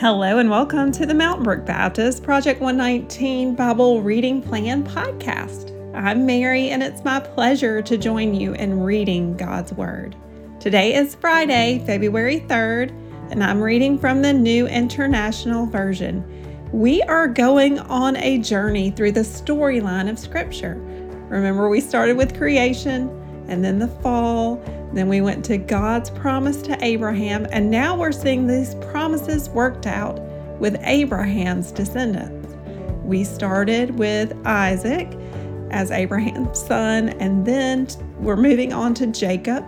Hello, and welcome to the Mountain Brook Baptist Project 119 Bible Reading Plan podcast. I'm Mary, and it's my pleasure to join you in reading God's Word. Today is Friday, February 3rd, and I'm reading from the New International Version. We are going on a journey through the storyline of Scripture. Remember, we started with creation and then the fall then we went to God's promise to Abraham, and now we're seeing these promises worked out with Abraham's descendants. We started with Isaac as Abraham's son, and then we're moving on to Jacob.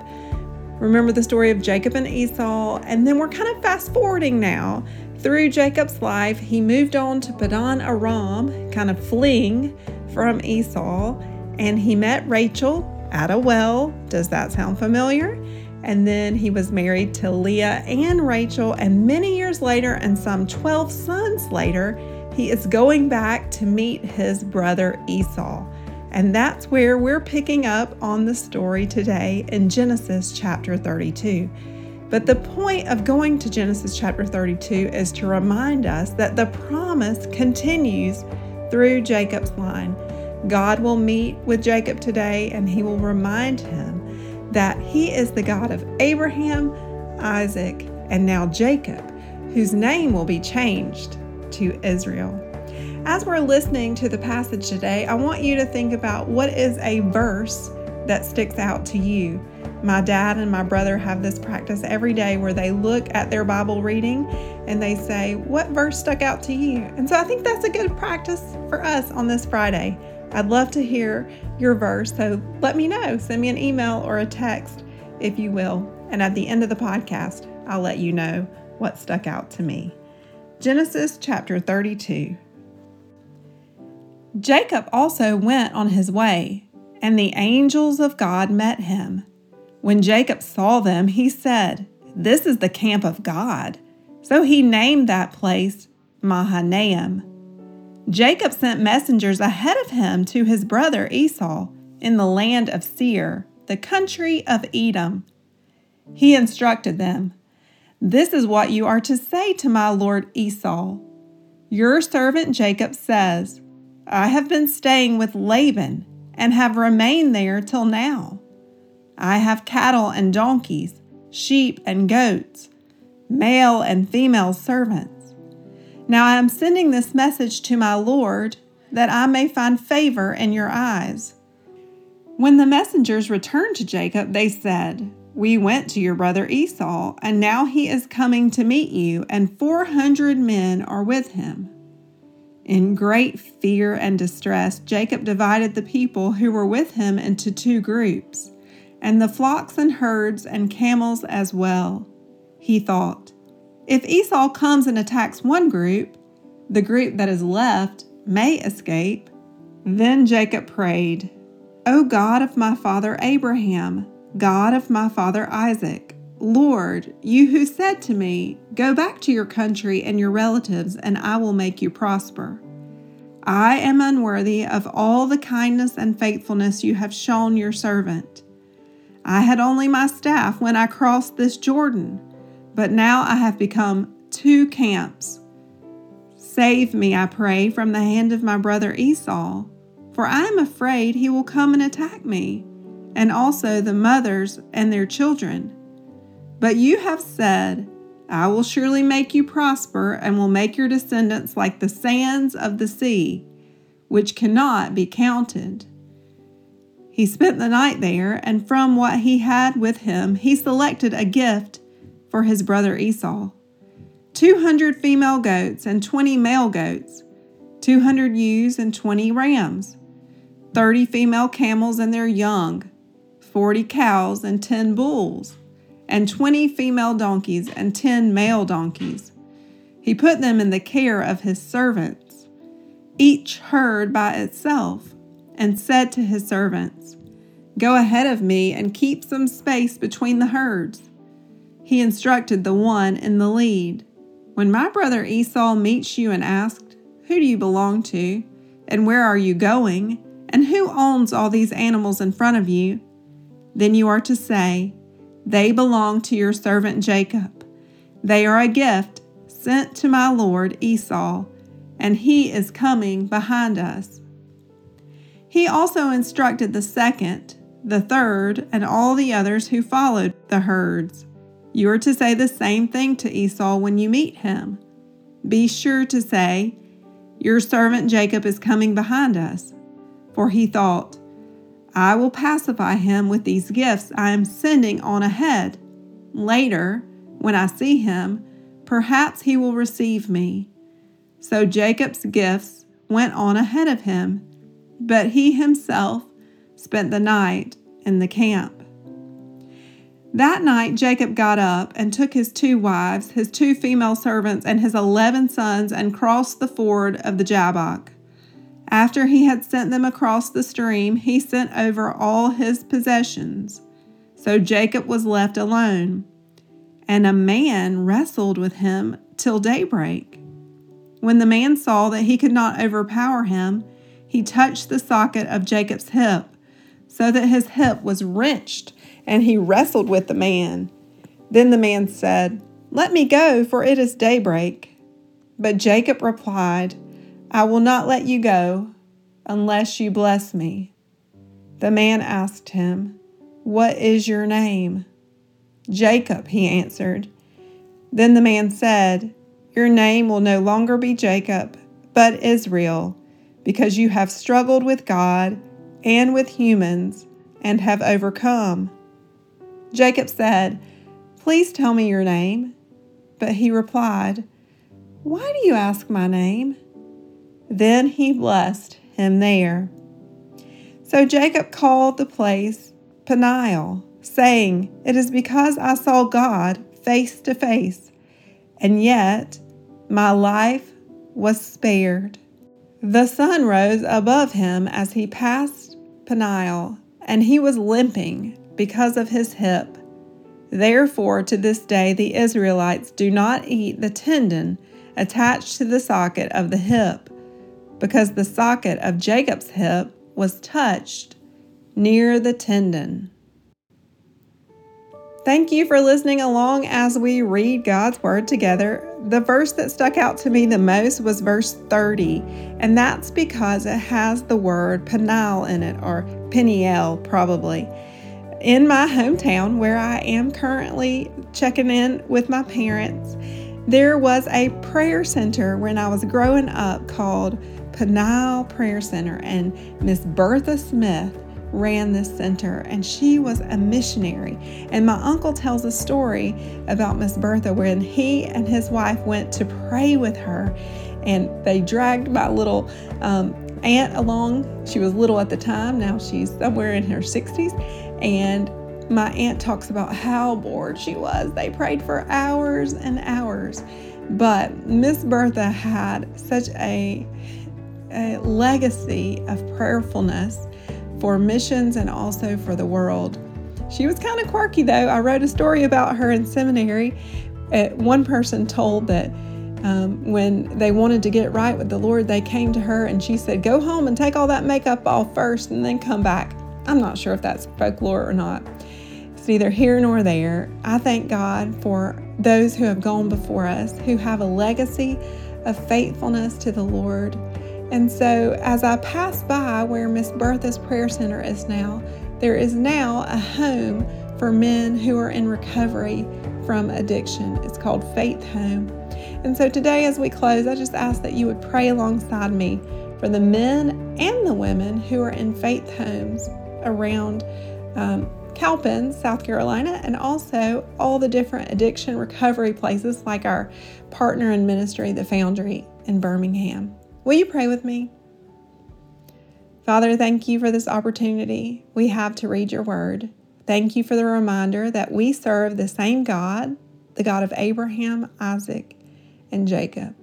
Remember the story of Jacob and Esau, and then we're kind of fast forwarding now through Jacob's life. He moved on to Padan Aram, kind of fleeing from Esau, and he met Rachel at a well. Does that sound familiar? And then he was married to Leah and Rachel, and many years later, and some 12 sons later, he is going back to meet his brother Esau. And that's where we're picking up on the story today in Genesis chapter 32. But the point of going to Genesis chapter 32 is to remind us that the promise continues through Jacob's line. God will meet with Jacob today and he will remind him that he is the God of Abraham, Isaac, and now Jacob, whose name will be changed to Israel. As we're listening to the passage today, I want you to think about what is a verse that sticks out to you. My dad and my brother have this practice every day where they look at their Bible reading and they say, What verse stuck out to you? And so I think that's a good practice for us on this Friday. I'd love to hear your verse, so let me know. Send me an email or a text if you will. And at the end of the podcast, I'll let you know what stuck out to me. Genesis chapter 32. Jacob also went on his way, and the angels of God met him. When Jacob saw them, he said, This is the camp of God. So he named that place Mahanaim Jacob sent messengers ahead of him to his brother Esau in the land of Seir, the country of Edom. He instructed them This is what you are to say to my lord Esau. Your servant Jacob says, I have been staying with Laban and have remained there till now. I have cattle and donkeys, sheep and goats, male and female servants. Now I am sending this message to my Lord that I may find favor in your eyes. When the messengers returned to Jacob, they said, We went to your brother Esau, and now he is coming to meet you, and 400 men are with him. In great fear and distress, Jacob divided the people who were with him into two groups, and the flocks and herds and camels as well. He thought, if Esau comes and attacks one group, the group that is left may escape. Then Jacob prayed, O God of my father Abraham, God of my father Isaac, Lord, you who said to me, Go back to your country and your relatives, and I will make you prosper. I am unworthy of all the kindness and faithfulness you have shown your servant. I had only my staff when I crossed this Jordan but now I have become two camps. Save me, I pray, from the hand of my brother Esau, for I am afraid he will come and attack me, and also the mothers and their children. But you have said, I will surely make you prosper and will make your descendants like the sands of the sea, which cannot be counted. He spent the night there, and from what he had with him, he selected a gift for his brother Esau. 200 female goats and 20 male goats, 200 ewes and 20 rams, 30 female camels and their young, 40 cows and 10 bulls, and 20 female donkeys and 10 male donkeys. He put them in the care of his servants, each herd by itself, and said to his servants, Go ahead of me and keep some space between the herds he instructed the one in the lead. When my brother Esau meets you and asks, Who do you belong to? And where are you going? And who owns all these animals in front of you? Then you are to say, They belong to your servant Jacob. They are a gift sent to my lord Esau, and he is coming behind us. He also instructed the second, the third, and all the others who followed the herds. You are to say the same thing to Esau when you meet him. Be sure to say, Your servant Jacob is coming behind us. For he thought, I will pacify him with these gifts I am sending on ahead. Later, when I see him, perhaps he will receive me. So Jacob's gifts went on ahead of him, but he himself spent the night in the camp. That night Jacob got up and took his two wives, his two female servants, and his eleven sons and crossed the ford of the Jabbok. After he had sent them across the stream, he sent over all his possessions. So Jacob was left alone, and a man wrestled with him till daybreak. When the man saw that he could not overpower him, he touched the socket of Jacob's hip, so that his hip was wrenched and he wrestled with the man. Then the man said, Let me go, for it is daybreak. But Jacob replied, I will not let you go unless you bless me. The man asked him, What is your name? Jacob, he answered. Then the man said, Your name will no longer be Jacob, but Israel, because you have struggled with God and with humans and have overcome. Jacob said, Please tell me your name. But he replied, Why do you ask my name? Then he blessed him there. So Jacob called the place Peniel, saying, It is because I saw God face to face, and yet my life was spared. The sun rose above him as he passed Peniel, and he was limping because of his hip. Therefore, to this day, the Israelites do not eat the tendon attached to the socket of the hip, because the socket of Jacob's hip was touched near the tendon. Thank you for listening along as we read God's Word together. The verse that stuck out to me the most was verse 30, and that's because it has the word Peniel in it, or Peniel probably in my hometown where I am currently checking in with my parents, there was a prayer center when I was growing up called Peniel Prayer Center, and Miss Bertha Smith ran this center and she was a missionary. And my uncle tells a story about Miss Bertha when he and his wife went to pray with her and they dragged my little um, aunt along. She was little at the time, now she's somewhere in her 60s and my aunt talks about how bored she was. They prayed for hours and hours. But Miss Bertha had such a, a legacy of prayerfulness for missions and also for the world. She was kind of quirky, though. I wrote a story about her in seminary. Uh, one person told that um, when they wanted to get right with the Lord, they came to her and she said, Go home and take all that makeup off first and then come back. I'm not sure if that's folklore or not. It's neither here nor there. I thank God for those who have gone before us, who have a legacy of faithfulness to the Lord. And so, as I pass by where Miss Bertha's Prayer Center is now, there is now a home for men who are in recovery from addiction. It's called Faith Home. And so, today, as we close, I just ask that you would pray alongside me for the men and the women who are in faith homes around um, Cowpens, South Carolina, and also all the different addiction recovery places like our partner in ministry, the Foundry in Birmingham. Will you pray with me? Father, thank you for this opportunity we have to read your word. Thank you for the reminder that we serve the same God, the God of Abraham, Isaac, and Jacob,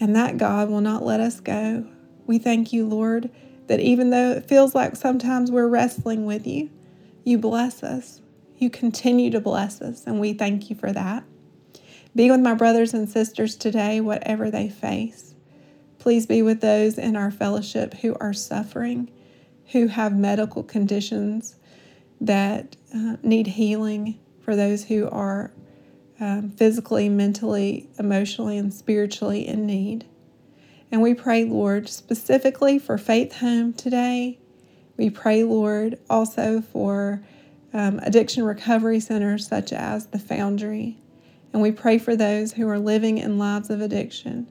and that God will not let us go. We thank you, Lord that even though it feels like sometimes we're wrestling with you, you bless us. You continue to bless us, and we thank you for that. Be with my brothers and sisters today, whatever they face. Please be with those in our fellowship who are suffering, who have medical conditions that uh, need healing, for those who are um, physically, mentally, emotionally, and spiritually in need. And we pray, Lord, specifically for Faith Home today. We pray, Lord, also for um, addiction recovery centers such as the Foundry. And we pray for those who are living in lives of addiction,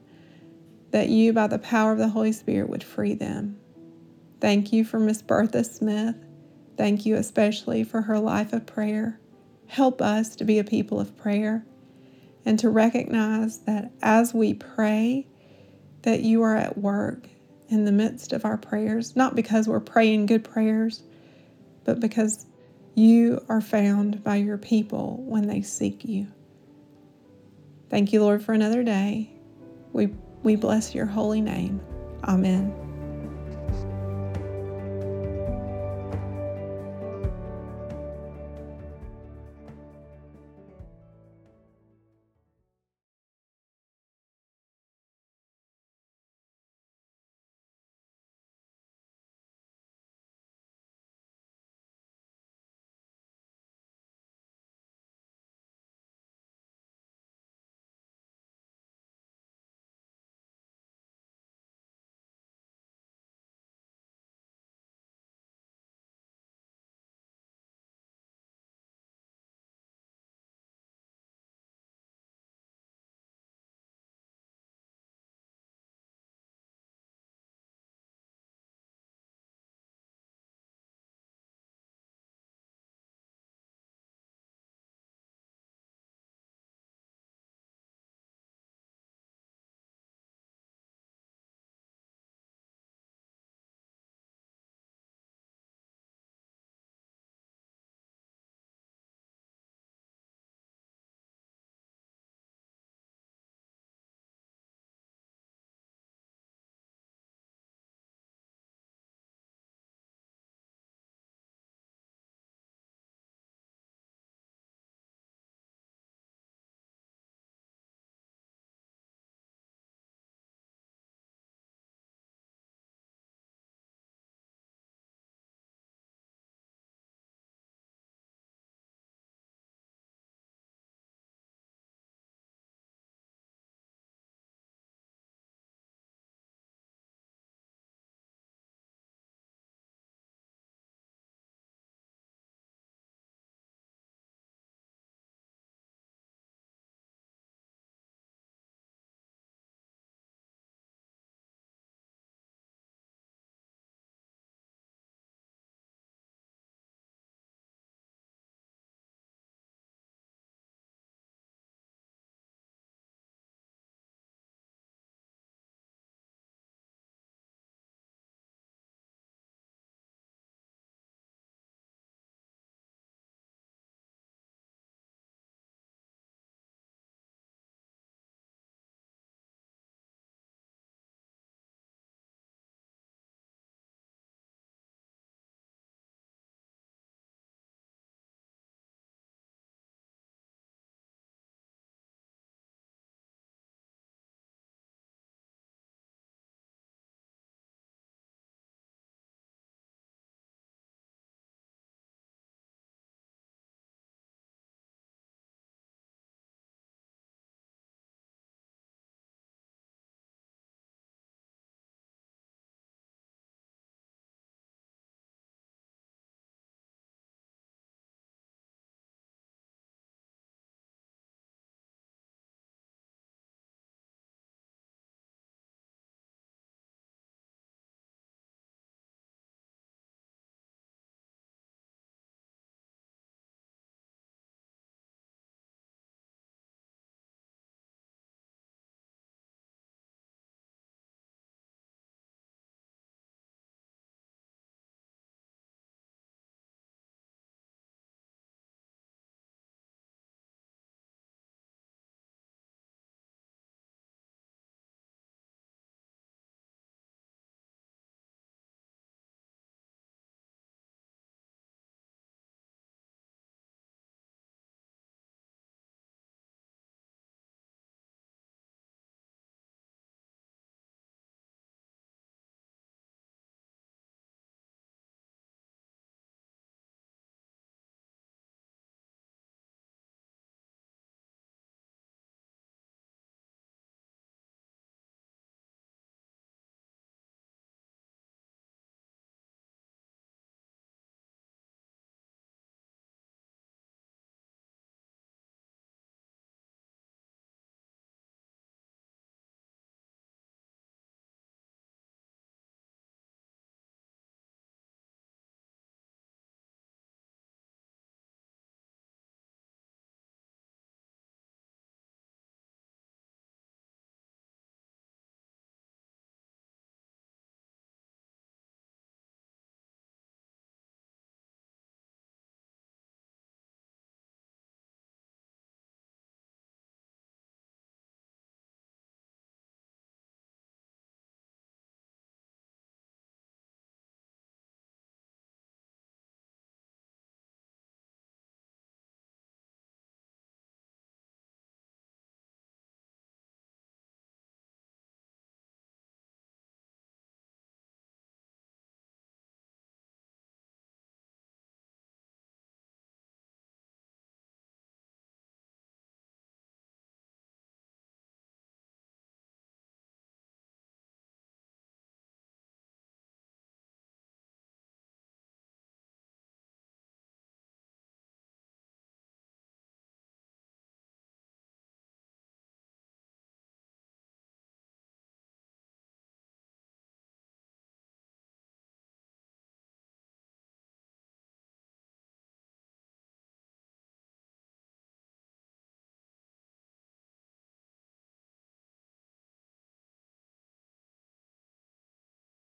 that you, by the power of the Holy Spirit, would free them. Thank you for Miss Bertha Smith. Thank you especially for her life of prayer. Help us to be a people of prayer and to recognize that as we pray, that you are at work in the midst of our prayers, not because we're praying good prayers, but because you are found by your people when they seek you. Thank you, Lord, for another day. We, we bless your holy name. Amen.